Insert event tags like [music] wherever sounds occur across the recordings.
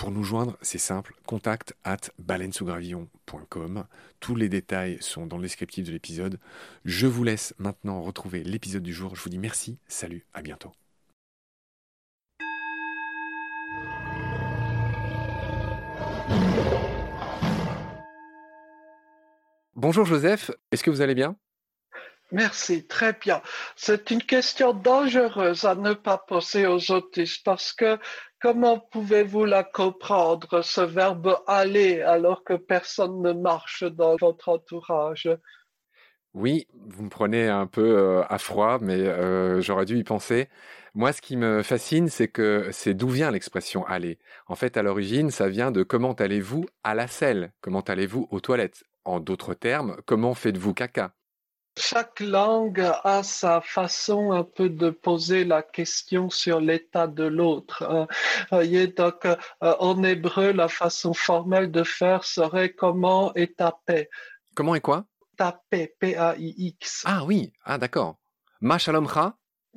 Pour nous joindre, c'est simple, contact at baleinesougravillon.com. Tous les détails sont dans le descriptif de l'épisode. Je vous laisse maintenant retrouver l'épisode du jour. Je vous dis merci, salut, à bientôt. Bonjour Joseph, est-ce que vous allez bien? Merci, très bien. C'est une question dangereuse à ne pas poser aux autistes parce que comment pouvez-vous la comprendre, ce verbe aller, alors que personne ne marche dans votre entourage? Oui, vous me prenez un peu euh, à froid, mais euh, j'aurais dû y penser. Moi, ce qui me fascine, c'est que c'est d'où vient l'expression aller. En fait, à l'origine, ça vient de comment allez-vous à la selle, comment allez-vous aux toilettes? En d'autres termes, comment faites-vous caca? Chaque langue a sa façon un peu de poser la question sur l'état de l'autre. Euh, donc, euh, en hébreu, la façon formelle de faire serait comment est ta paix? Comment est quoi? Ta paix, P-A-I-X. Ah oui, ah d'accord. Ma shalomcha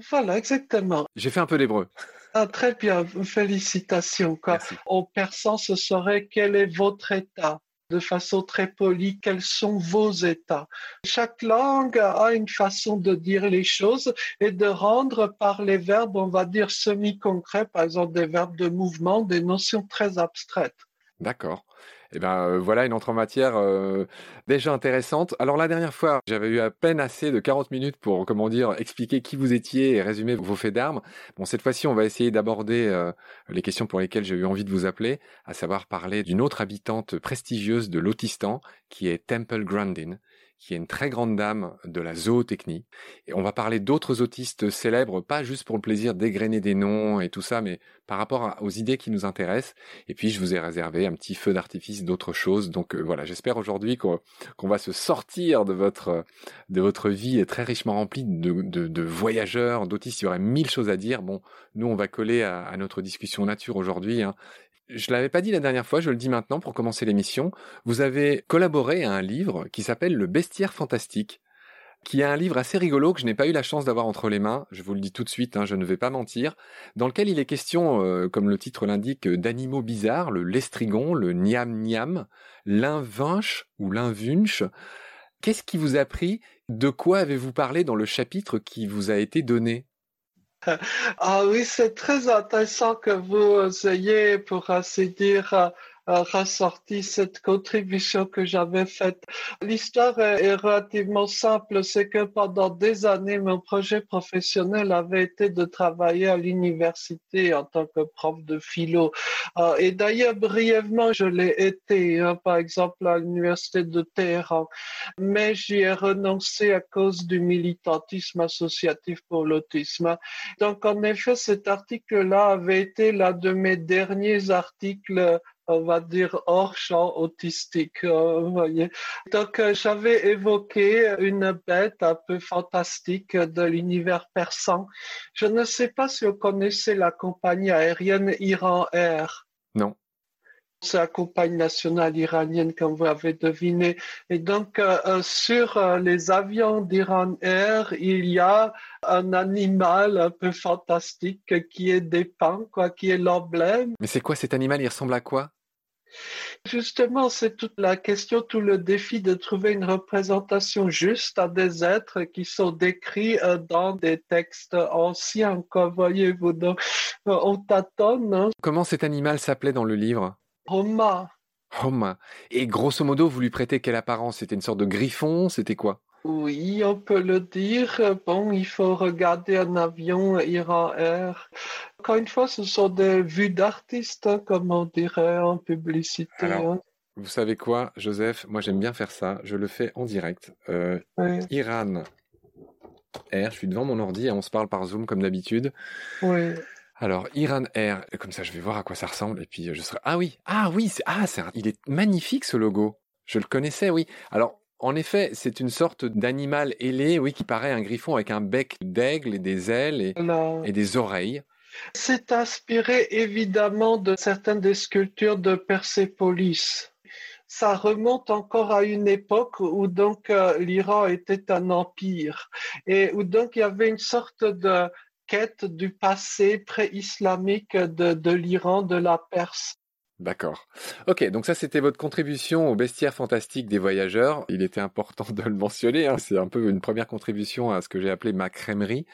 Voilà, exactement. J'ai fait un peu d'hébreu. Ah, très bien, félicitations. Quoi. En persan, ce serait quel est votre état? De façon très polie quels sont vos états. Chaque langue a une façon de dire les choses et de rendre par les verbes, on va dire semi-concrets, par exemple des verbes de mouvement, des notions très abstraites. D'accord. Eh ben euh, voilà une entrée en matière euh, déjà intéressante. Alors la dernière fois, j'avais eu à peine assez de 40 minutes pour comment dire expliquer qui vous étiez et résumer vos faits d'armes. Bon cette fois-ci, on va essayer d'aborder euh, les questions pour lesquelles j'ai eu envie de vous appeler, à savoir parler d'une autre habitante prestigieuse de l'Autistan qui est Temple Grandin qui est une très grande dame de la zootechnie. Et on va parler d'autres autistes célèbres, pas juste pour le plaisir d'égrener des noms et tout ça, mais par rapport aux idées qui nous intéressent. Et puis, je vous ai réservé un petit feu d'artifice d'autres choses. Donc euh, voilà, j'espère aujourd'hui qu'on va se sortir de votre, vie très richement remplie de, de, voyageurs, d'autistes. Il y aurait mille choses à dire. Bon, nous, on va coller à, notre discussion nature aujourd'hui. Hein. Je l'avais pas dit la dernière fois, je le dis maintenant pour commencer l'émission. Vous avez collaboré à un livre qui s'appelle Le Bestiaire Fantastique, qui est un livre assez rigolo que je n'ai pas eu la chance d'avoir entre les mains. Je vous le dis tout de suite, hein, je ne vais pas mentir. Dans lequel il est question, euh, comme le titre l'indique, d'animaux bizarres, le lestrigon, le niam niam, l'invinche ou l'invunche. Qu'est-ce qui vous a pris? De quoi avez-vous parlé dans le chapitre qui vous a été donné? Ah oui, c'est très intéressant que vous ayez, pour ainsi dire, ressorti cette contribution que j'avais faite. L'histoire est relativement simple, c'est que pendant des années, mon projet professionnel avait été de travailler à l'université en tant que prof de philo. Euh, et d'ailleurs, brièvement, je l'ai été, hein, par exemple à l'université de Téhéran, mais j'y ai renoncé à cause du militantisme associatif pour l'autisme. Donc, en effet, cet article-là avait été l'un de mes derniers articles on va dire hors champ autistique, euh, voyez. Donc euh, j'avais évoqué une bête un peu fantastique de l'univers persan. Je ne sais pas si vous connaissez la compagnie aérienne Iran Air. Non. C'est la compagnie nationale iranienne, comme vous avez deviné. Et donc, euh, sur les avions d'Iran Air, il y a un animal un peu fantastique qui est dépeint, quoi, qui est l'emblème. Mais c'est quoi cet animal Il ressemble à quoi? Justement, c'est toute la question, tout le défi de trouver une représentation juste à des êtres qui sont décrits euh, dans des textes anciens, quoi, voyez-vous. Donc, euh, on tâtonne. Hein. Comment cet animal s'appelait dans le livre? Roma. Roma. Et grosso modo, vous lui prêtez quelle apparence? C'était une sorte de griffon? C'était quoi? Oui, on peut le dire. Bon, il faut regarder un avion Iran Air. Encore une fois, ce sont des vues d'artistes, hein, comme on dirait en publicité. Hein. Vous savez quoi, Joseph? Moi, j'aime bien faire ça. Je le fais en direct. Euh, Iran Air, je suis devant mon ordi et on se parle par Zoom comme d'habitude. Oui. Alors, Iran Air, comme ça, je vais voir à quoi ça ressemble et puis je serai. Ah oui, ah oui, c'est ah, c'est il est magnifique ce logo. Je le connaissais, oui. Alors, en effet, c'est une sorte d'animal ailé, oui, qui paraît un griffon avec un bec d'aigle et des ailes et, des oreilles. C'est inspiré évidemment de certaines des sculptures de Persépolis. Ça remonte encore à une époque où donc euh, l'Iran était un empire et où donc il y avait une sorte de quête du passé pré-islamique de l'Iran, de la Perse. D'accord. Ok, donc ça c'était votre contribution au bestiaire fantastique des voyageurs. Il était important de le mentionner, hein. c'est un peu une première contribution à ce que j'ai appelé ma crèmerie.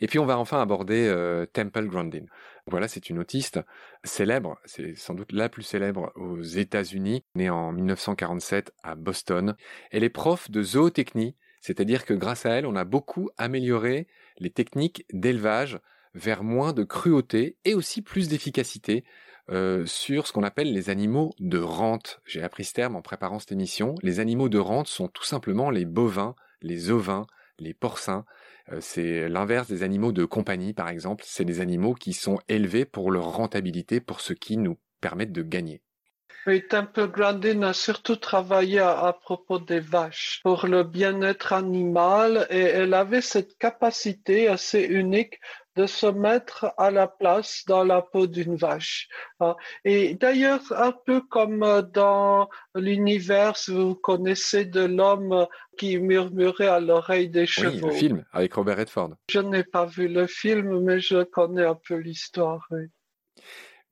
Et puis on va enfin aborder euh, Temple Grandin. Voilà, c'est une autiste célèbre, c'est sans doute la plus célèbre aux États-Unis, née en 1947 à Boston. Elle est prof de zootechnie, c'est-à-dire que grâce à elle, on a beaucoup amélioré les techniques d'élevage vers moins de cruauté et aussi plus d'efficacité euh, sur ce qu'on appelle les animaux de rente. J'ai appris ce terme en préparant cette émission. Les animaux de rente sont tout simplement les bovins, les ovins, les porcins. Euh, c'est l'inverse des animaux de compagnie, par exemple. C'est des animaux qui sont élevés pour leur rentabilité, pour ce qui nous permettent de gagner. Temple Grandin a surtout travaillé à, propos des vaches pour le bien-être animal et elle avait cette capacité assez unique de se mettre à la place dans la peau d'une vache. Hein. Et d'ailleurs, un peu comme dans l'univers, vous connaissez de l'homme qui murmurait à l'oreille des chevaux. Oui, le film avec Robert Redford. Je n'ai pas vu le film, mais je connais un peu l'histoire. Oui.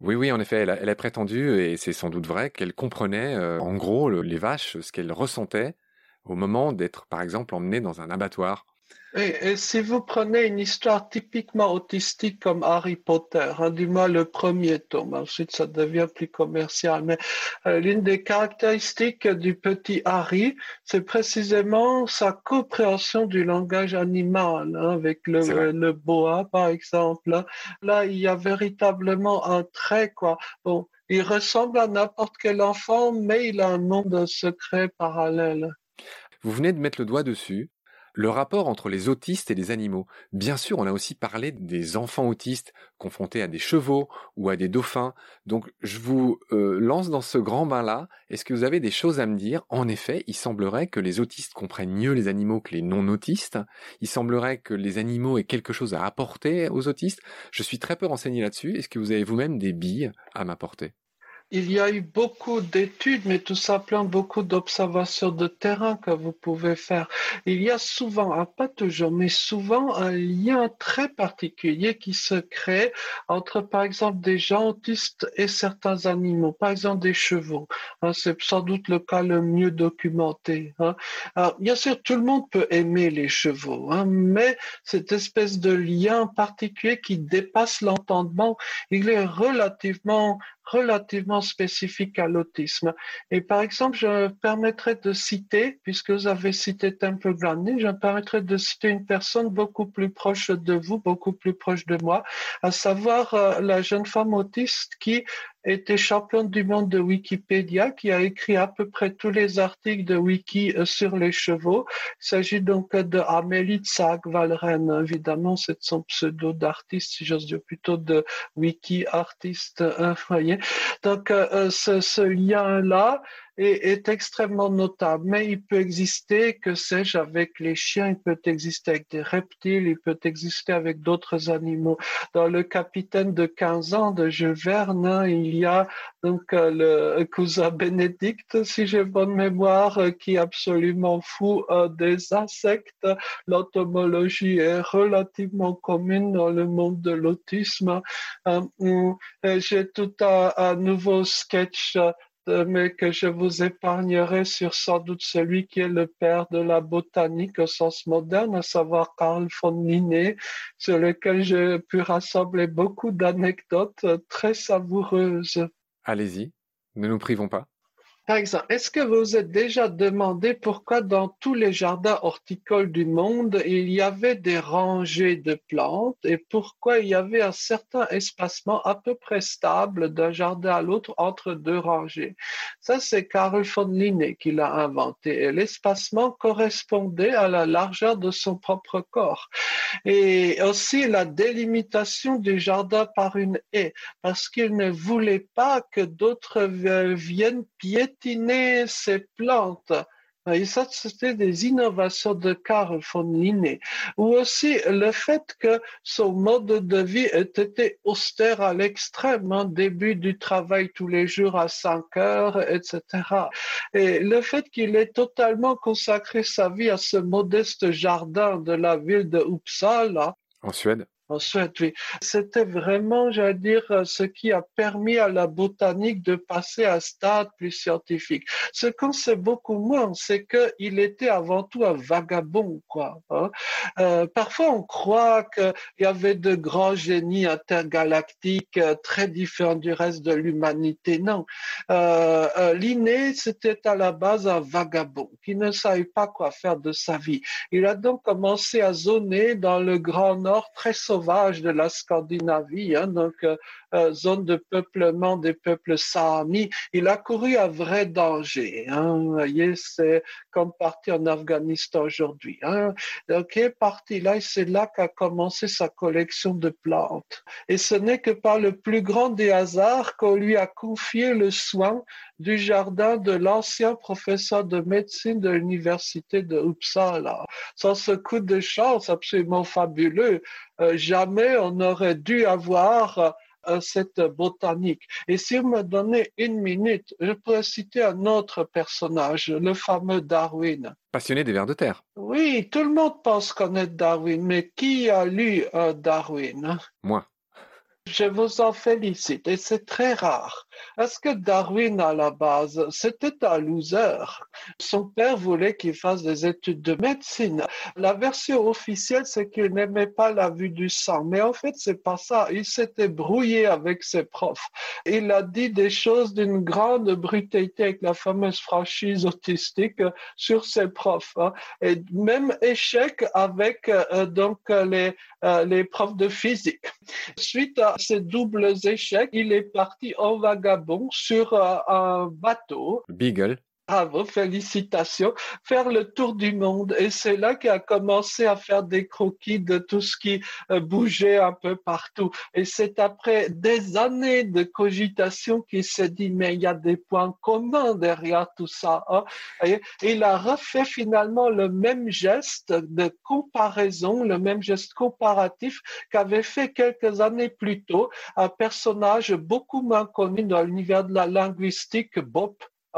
Oui, en effet, elle a, prétendu, et c'est sans doute vrai, qu'elle comprenait euh, en gros les vaches, ce qu'elles ressentaient au moment d'être, par exemple, emmenées dans un abattoir et, si vous prenez une histoire typiquement autistique comme Harry Potter, hein, du moins le premier tome, ensuite ça devient plus commercial, mais euh, l'une des caractéristiques du petit Harry, c'est précisément sa compréhension du langage animal, hein, avec le, le, boa par exemple. Là, il y a véritablement un trait, quoi. Bon, il ressemble à n'importe quel enfant, mais il a un monde secret parallèle. Vous venez de mettre le doigt dessus. Le rapport entre les autistes et les animaux. Bien sûr, on a aussi parlé des enfants autistes confrontés à des chevaux ou à des dauphins. Donc, je vous euh, lance dans ce grand bain-là. Est-ce que vous avez des choses à me dire? En effet, il semblerait que les autistes comprennent mieux les animaux que les non-autistes. Il semblerait que les animaux aient quelque chose à apporter aux autistes. Je suis très peu renseigné là-dessus. Est-ce que vous avez vous-même des billes à m'apporter? Il y a eu beaucoup d'études, mais tout simplement beaucoup d'observations de terrain que vous pouvez faire. Il y a souvent, hein, pas toujours, mais souvent un lien très particulier qui se crée entre, par exemple, des gens autistes et certains animaux, par exemple des chevaux. Hein, c'est sans doute le cas le mieux documenté. Hein. Bien sûr, tout le monde peut aimer les chevaux, mais cette espèce de lien particulier qui dépasse l'entendement, il est relativement relativement spécifiques à l'autisme. Et par exemple, je me permettrai de citer, puisque vous avez cité Temple Grandin, je me permettrai de citer une personne beaucoup plus proche de vous, beaucoup plus proche de moi, à savoir euh, la jeune femme autiste qui était championne du monde de Wikipédia, qui a écrit à peu près tous les articles de Wiki euh, sur les chevaux. Il s'agit donc de Amélie Tsag-Valren, évidemment, c'est son pseudo d'artiste, si j'ose dire plutôt de Wiki artiste, hein, voyez. Donc, euh, ce, ce lien-là, est, extrêmement notable. Mais il peut exister, que sais-je, avec les chiens, il peut exister avec des reptiles, il peut exister avec d'autres animaux. Dans le capitaine de 15 ans de Jules Verne, hein, il y a donc euh, le cousin Bénédicte, si j'ai bonne mémoire, euh, qui est absolument fou euh, des insectes. L'entomologie est relativement commune dans le monde de l'autisme. J'ai tout un nouveau sketch mais que je vous épargnerai sur sans doute celui qui est le père de la botanique au sens moderne, à savoir Carl von Linné, sur lequel j'ai pu rassembler beaucoup d'anecdotes très savoureuses. Allez-y, ne nous privons pas. Par exemple, est-ce que vous vous êtes déjà demandé pourquoi dans tous les jardins horticoles du monde, il y avait des rangées de plantes et pourquoi il y avait un certain espacement à peu près stable d'un jardin à l'autre entre deux rangées? Ça, c'est Carl von Linné qui l'a inventé l'espacement correspondait à la largeur de son propre corps. Et aussi la délimitation du jardin par une haie parce qu'il ne voulait pas que d'autres viennent piétiner ces plantes. Et ça, c'était des innovations de Carl von Linné. Ou aussi le fait que son mode de vie ait été austère à l'extrême, hein, début du travail tous les jours à 5 heures, etc. Et le fait qu'il ait totalement consacré sa vie à ce modeste jardin de la ville de Uppsala. En Suède C'était vraiment, j'allais dire, euh, ce qui a permis à la botanique de passer à un stade plus scientifique. Ce qu'on sait beaucoup moins, c'est qu'il était avant tout un vagabond, quoi. Hein. Euh, parfois, on croit qu'il y avait de grands génies intergalactiques euh, très différents du reste de l'humanité. Non. Euh, Linné, c'était à la base un vagabond qui ne savait pas quoi faire de sa vie. Il a donc commencé à zoner dans le Grand Nord très sauvage de la Scandinavie, hein, donc euh, euh, zone de peuplement des peuples samis. Il a couru à vrai danger. Hein, vous voyez, c'est comme partir en Afghanistan aujourd'hui. Donc, il est parti là et c'est là qu'a commencé sa collection de plantes. Et ce n'est que par le plus grand des hasards qu'on lui a confié le soin du jardin de l'ancien professeur de médecine de l'université de Uppsala. Sans ce coup de chance absolument fabuleux, euh, jamais on n'aurait dû avoir euh, cette botanique. Et si vous me donnez une minute, je pourrais citer un autre personnage, le fameux Darwin. Passionné des vers de terre. Oui, tout le monde pense connaître Darwin, mais qui a lu euh, Darwin? Moi. Je vous en félicite et c'est très rare. Est-ce que Darwin, à la base, c'était un loser? Son père voulait qu'il fasse des études de médecine. La version officielle, c'est qu'il n'aimait pas la vue du sang. Mais en fait, c'est pas ça. Il s'était brouillé avec ses profs. Il a dit des choses d'une grande brutalité avec la fameuse franchise autistique sur ses profs. Hein. Et même échec avec euh, donc les, euh, les profs de physique. Suite à ces doubles échecs, il est parti en vagabond sur euh, un bateau. Beagle. Bravo, félicitations. Faire le tour du monde. Et c'est là qu'il a commencé à faire des croquis de tout ce qui euh, bougeait un peu partout. Et c'est après des années de cogitation qu'il s'est dit, mais il y a des points communs derrière tout ça. Hein. Et il a refait finalement le même geste de comparaison, le même geste comparatif qu'avait fait quelques années plus tôt un personnage beaucoup moins connu dans l'univers de la linguistique, Bob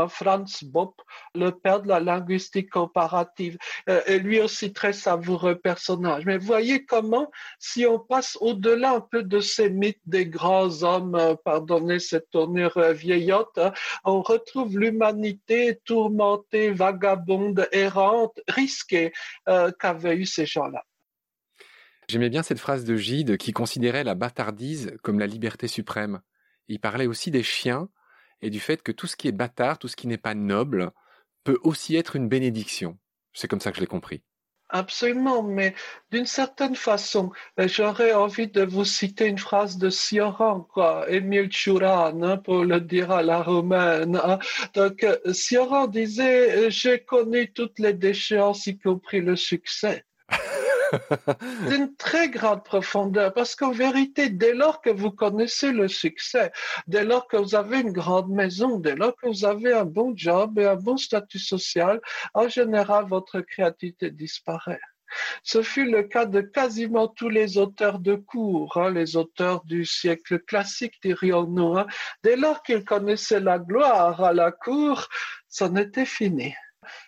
Franz Bopp, le père de la linguistique comparative, euh, et lui aussi très savoureux personnage. Mais voyez comment, si on passe au-delà un peu de ces mythes des grands hommes, euh, pardonnez cette tournure euh, vieillotte, hein, on retrouve l'humanité tourmentée, vagabonde, errante, risquée qu'avaient eu ces gens-là. J'aimais bien cette phrase de Gide qui considérait la bâtardise comme la liberté suprême. il parlait aussi des chiens et du fait que tout ce qui est bâtard, tout ce qui n'est pas noble, peut aussi être une bénédiction. C'est comme ça que je l'ai compris. Absolument, mais d'une certaine façon, euh, j'aurais envie de vous citer une phrase de Sioran, quoi, Émile Churan, hein, pour le dire à la romaine. Hein. Donc, euh, Sioran disait, j'ai connu toutes les déchéances, y compris le succès. [laughs] d'une très grande profondeur, parce qu'en vérité, dès lors que vous connaissez le succès, dès lors que vous avez une grande maison, dès lors que vous avez un bon job et un bon statut social, en général, votre créativité disparaît. Ce fut le cas de quasiment tous les auteurs de cours, hein, les auteurs du siècle classique, dirions-nous. Hein. Dès lors qu'ils connaissaient la gloire à la cour, c'en était fini.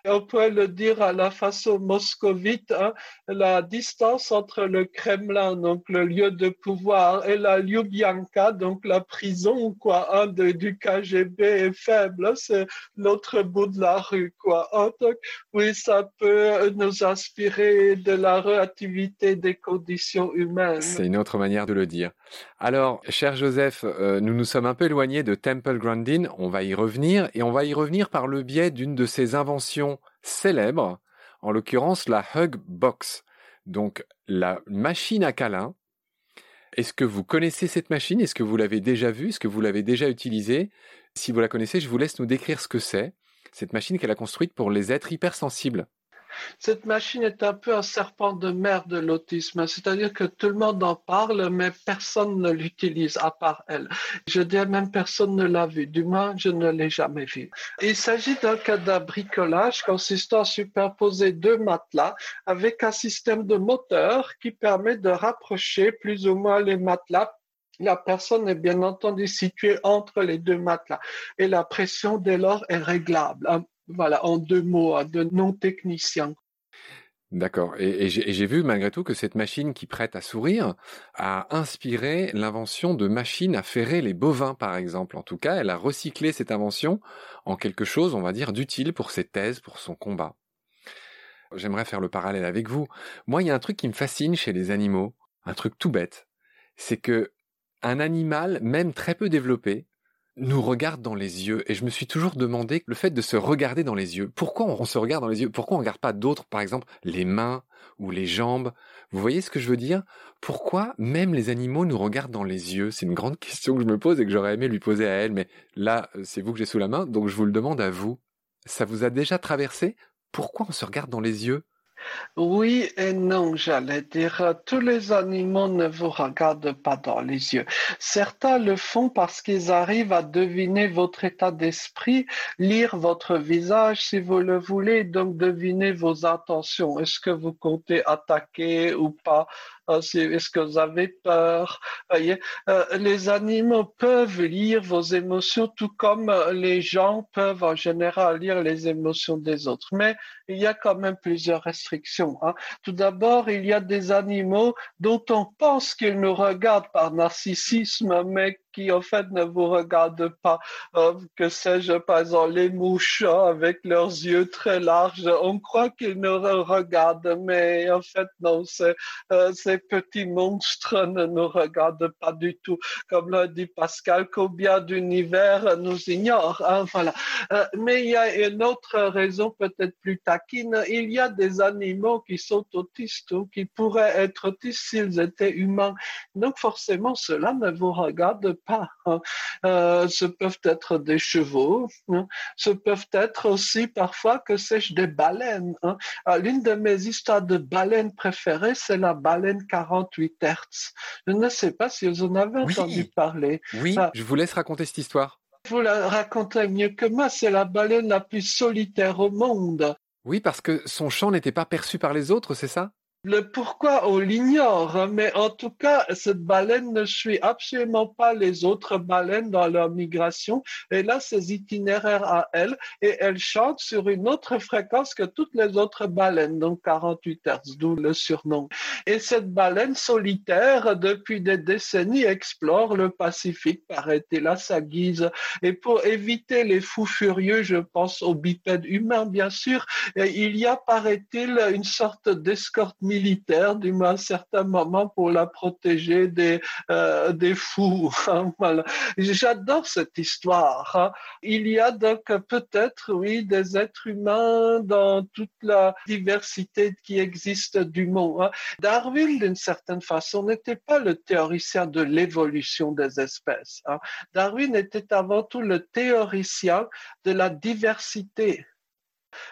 On pourrait le dire à la façon moscovite, hein, la distance entre le Kremlin, donc le lieu de pouvoir, et la Ljubljanka, donc la prison, quoi, hein, du KGB est faible. C'est l'autre bout de la rue, quoi. oui, ça peut nous inspirer de la relativité des conditions humaines. C'est une autre manière de le dire. Alors, cher Joseph, euh, nous nous sommes un peu éloignés de Temple Grandin. On va y revenir et on va y revenir par le biais d'une de ses inventions célèbres, en l'occurrence la Hug Box. Donc, la machine à câlin. Est-ce que vous connaissez cette machine? Est-ce que vous l'avez déjà vue? Est-ce que vous l'avez déjà utilisée? Si vous la connaissez, je vous laisse nous décrire ce que c'est. Cette machine qu'elle a construite pour les êtres hypersensibles. Cette machine est un peu un serpent de mer de l'autisme, c'est-à-dire que tout le monde en parle, mais personne ne l'utilise à part elle. Je dirais même personne ne l'a vu, du moins je ne l'ai jamais vu. Il s'agit d'un cas d'un bricolage consistant à superposer deux matelas avec un système de moteur qui permet de rapprocher plus ou moins les matelas la personne est bien entendu située entre les deux matelas et la pression dès lors est réglable. Voilà, en deux mots, de non-technicien. D'accord. Et, j'ai vu malgré tout que cette machine qui prête à sourire a inspiré l'invention de machines à ferrer les bovins, par exemple. En tout cas, elle a recyclé cette invention en quelque chose, on va dire, d'utile pour ses thèses, pour son combat. J'aimerais faire le parallèle avec vous. Moi, il y a un truc qui me fascine chez les animaux, un truc tout bête, c'est que un animal, même très peu développé, nous regarde dans les yeux. Et je me suis toujours demandé le fait de se regarder dans les yeux. Pourquoi on se regarde dans les yeux? Pourquoi on ne regarde pas d'autres, par exemple les mains ou les jambes? Vous voyez ce que je veux dire? Pourquoi même les animaux nous regardent dans les yeux? C'est une grande question que je me pose et que j'aurais aimé lui poser à elle. Mais là, c'est vous que j'ai sous la main, donc je vous le demande à vous. Ça vous a déjà traversé? Pourquoi on se regarde dans les yeux? Oui et non, j'allais dire. Tous les animaux ne vous regardent pas dans les yeux. Certains le font parce qu'ils arrivent à deviner votre état d'esprit, lire votre visage si vous le voulez, donc deviner vos intentions. Est-ce que vous comptez attaquer ou pas? Ah, est-ce que vous avez peur? Voyez, euh, Les animaux peuvent lire vos émotions tout comme euh, les gens peuvent en général lire les émotions des autres. Mais il y a quand même plusieurs restrictions. Hein. Tout d'abord, il y a des animaux dont on pense qu'ils nous regardent par narcissisme, mais qui en fait ne vous regardent pas. Euh, que sais-je, par exemple, les mouches avec leurs yeux très larges, on croit qu'ils nous regardent, mais en fait non, euh, ces petits monstres ne nous regardent pas du tout. Comme l'a dit Pascal, combien d'univers nous ignorent. Hein, voilà. Euh, mais il y a une autre raison peut-être plus taquine. Il y a des animaux qui sont autistes ou qui pourraient être autistes s'ils étaient humains. Donc forcément, cela ne vous regarde pas. Hein. Euh, ce peuvent être des chevaux, hein. ce peuvent être aussi parfois, que sais-je, des baleines. Hein. Euh, l'une de mes histoires de baleines préférées, c'est la baleine 48 Hertz. Je ne sais pas si vous en avez entendu parler. Oui, je vous laisse raconter cette histoire. Vous la racontez mieux que moi, c'est la baleine la plus solitaire au monde. Oui, parce que son chant n'était pas perçu par les autres, c'est ça? Le pourquoi, on l'ignore, hein, mais en tout cas, cette baleine ne suit absolument pas les autres baleines dans leur migration. Et là, ses itinéraires à elle, et elle chante sur une autre fréquence que toutes les autres baleines, donc 48 Hz, d'où le surnom. Et cette baleine solitaire, depuis des décennies, explore le Pacifique, paraît-il, à sa guise. Et pour éviter les fous furieux, je pense aux bipèdes humains, bien sûr, il y a, paraît-il, une sorte d'escorte militaire, du moins à certains moments, pour la protéger des, euh, des fous. [laughs] Hein. J'adore cette histoire. Hein. Il y a donc peut-être, oui, des êtres humains dans toute la diversité qui existe du monde. Hein. Darwin, d'une certaine façon, n'était pas le théoricien de l'évolution des espèces. Darwin était avant tout le théoricien de la diversité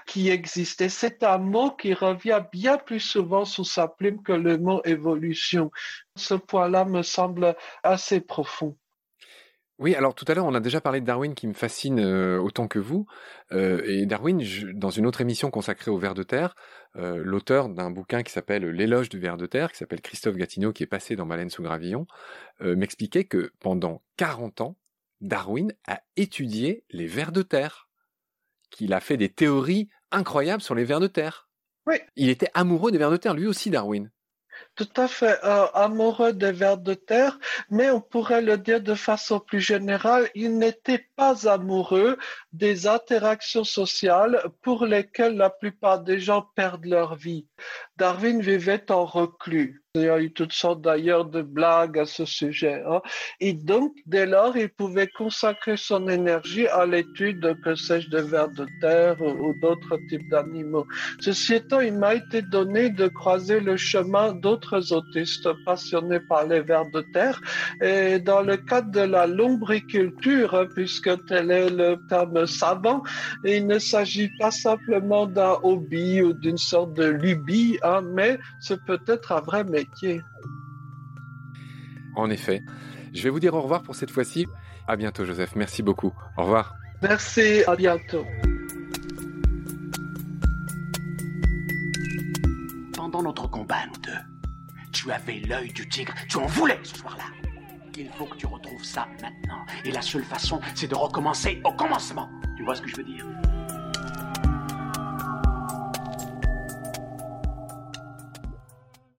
qui existait. C'est un mot qui revient bien plus souvent sous sa plume que le mot évolution. Ce point-là me semble assez profond. Oui, alors tout à l'heure, on a déjà parlé de Darwin qui me fascine euh, autant que vous. Euh, et Darwin, dans une autre émission consacrée au ver de terre, euh, l'auteur d'un bouquin qui s'appelle L'éloge du ver de terre, qui s'appelle Christophe Gatineau, qui est passé dans Baleine sous gravillon, m'expliquait que pendant 40 ans, Darwin a étudié les vers de terre qu'il a fait des théories incroyables sur les vers de terre. Oui. Il était amoureux des vers de terre, lui aussi, Darwin. Tout à fait euh, amoureux des vers de terre, mais on pourrait le dire de façon plus générale, il n'était pas amoureux des interactions sociales pour lesquelles la plupart des gens perdent leur vie. Darwin vivait en reclus. Il y a eu toutes sortes d'ailleurs de blagues à ce sujet. Hein. Et donc, dès lors, il pouvait consacrer son énergie à l'étude, que sais-je, de vers de terre ou, d'autres types d'animaux. Ceci étant, il m'a été donné de croiser le chemin d'autres autistes passionnés par les vers de terre. Et dans le cadre de la lombriculture, hein, puisque tel est le terme savant, il ne s'agit pas simplement d'un hobby ou d'une sorte de lubie, hein, mais c'est peut-être un vrai métier en effet. Je vais vous dire au revoir pour cette fois-ci. À bientôt, Joseph. Merci beaucoup. Au revoir. Merci. À bientôt. Pendant notre combat, nous deux, tu avais l'œil du tigre. Tu en voulais ce soir-là. Il faut que tu retrouves ça maintenant. Et la seule façon, c'est de recommencer au commencement. Tu vois ce que je veux dire?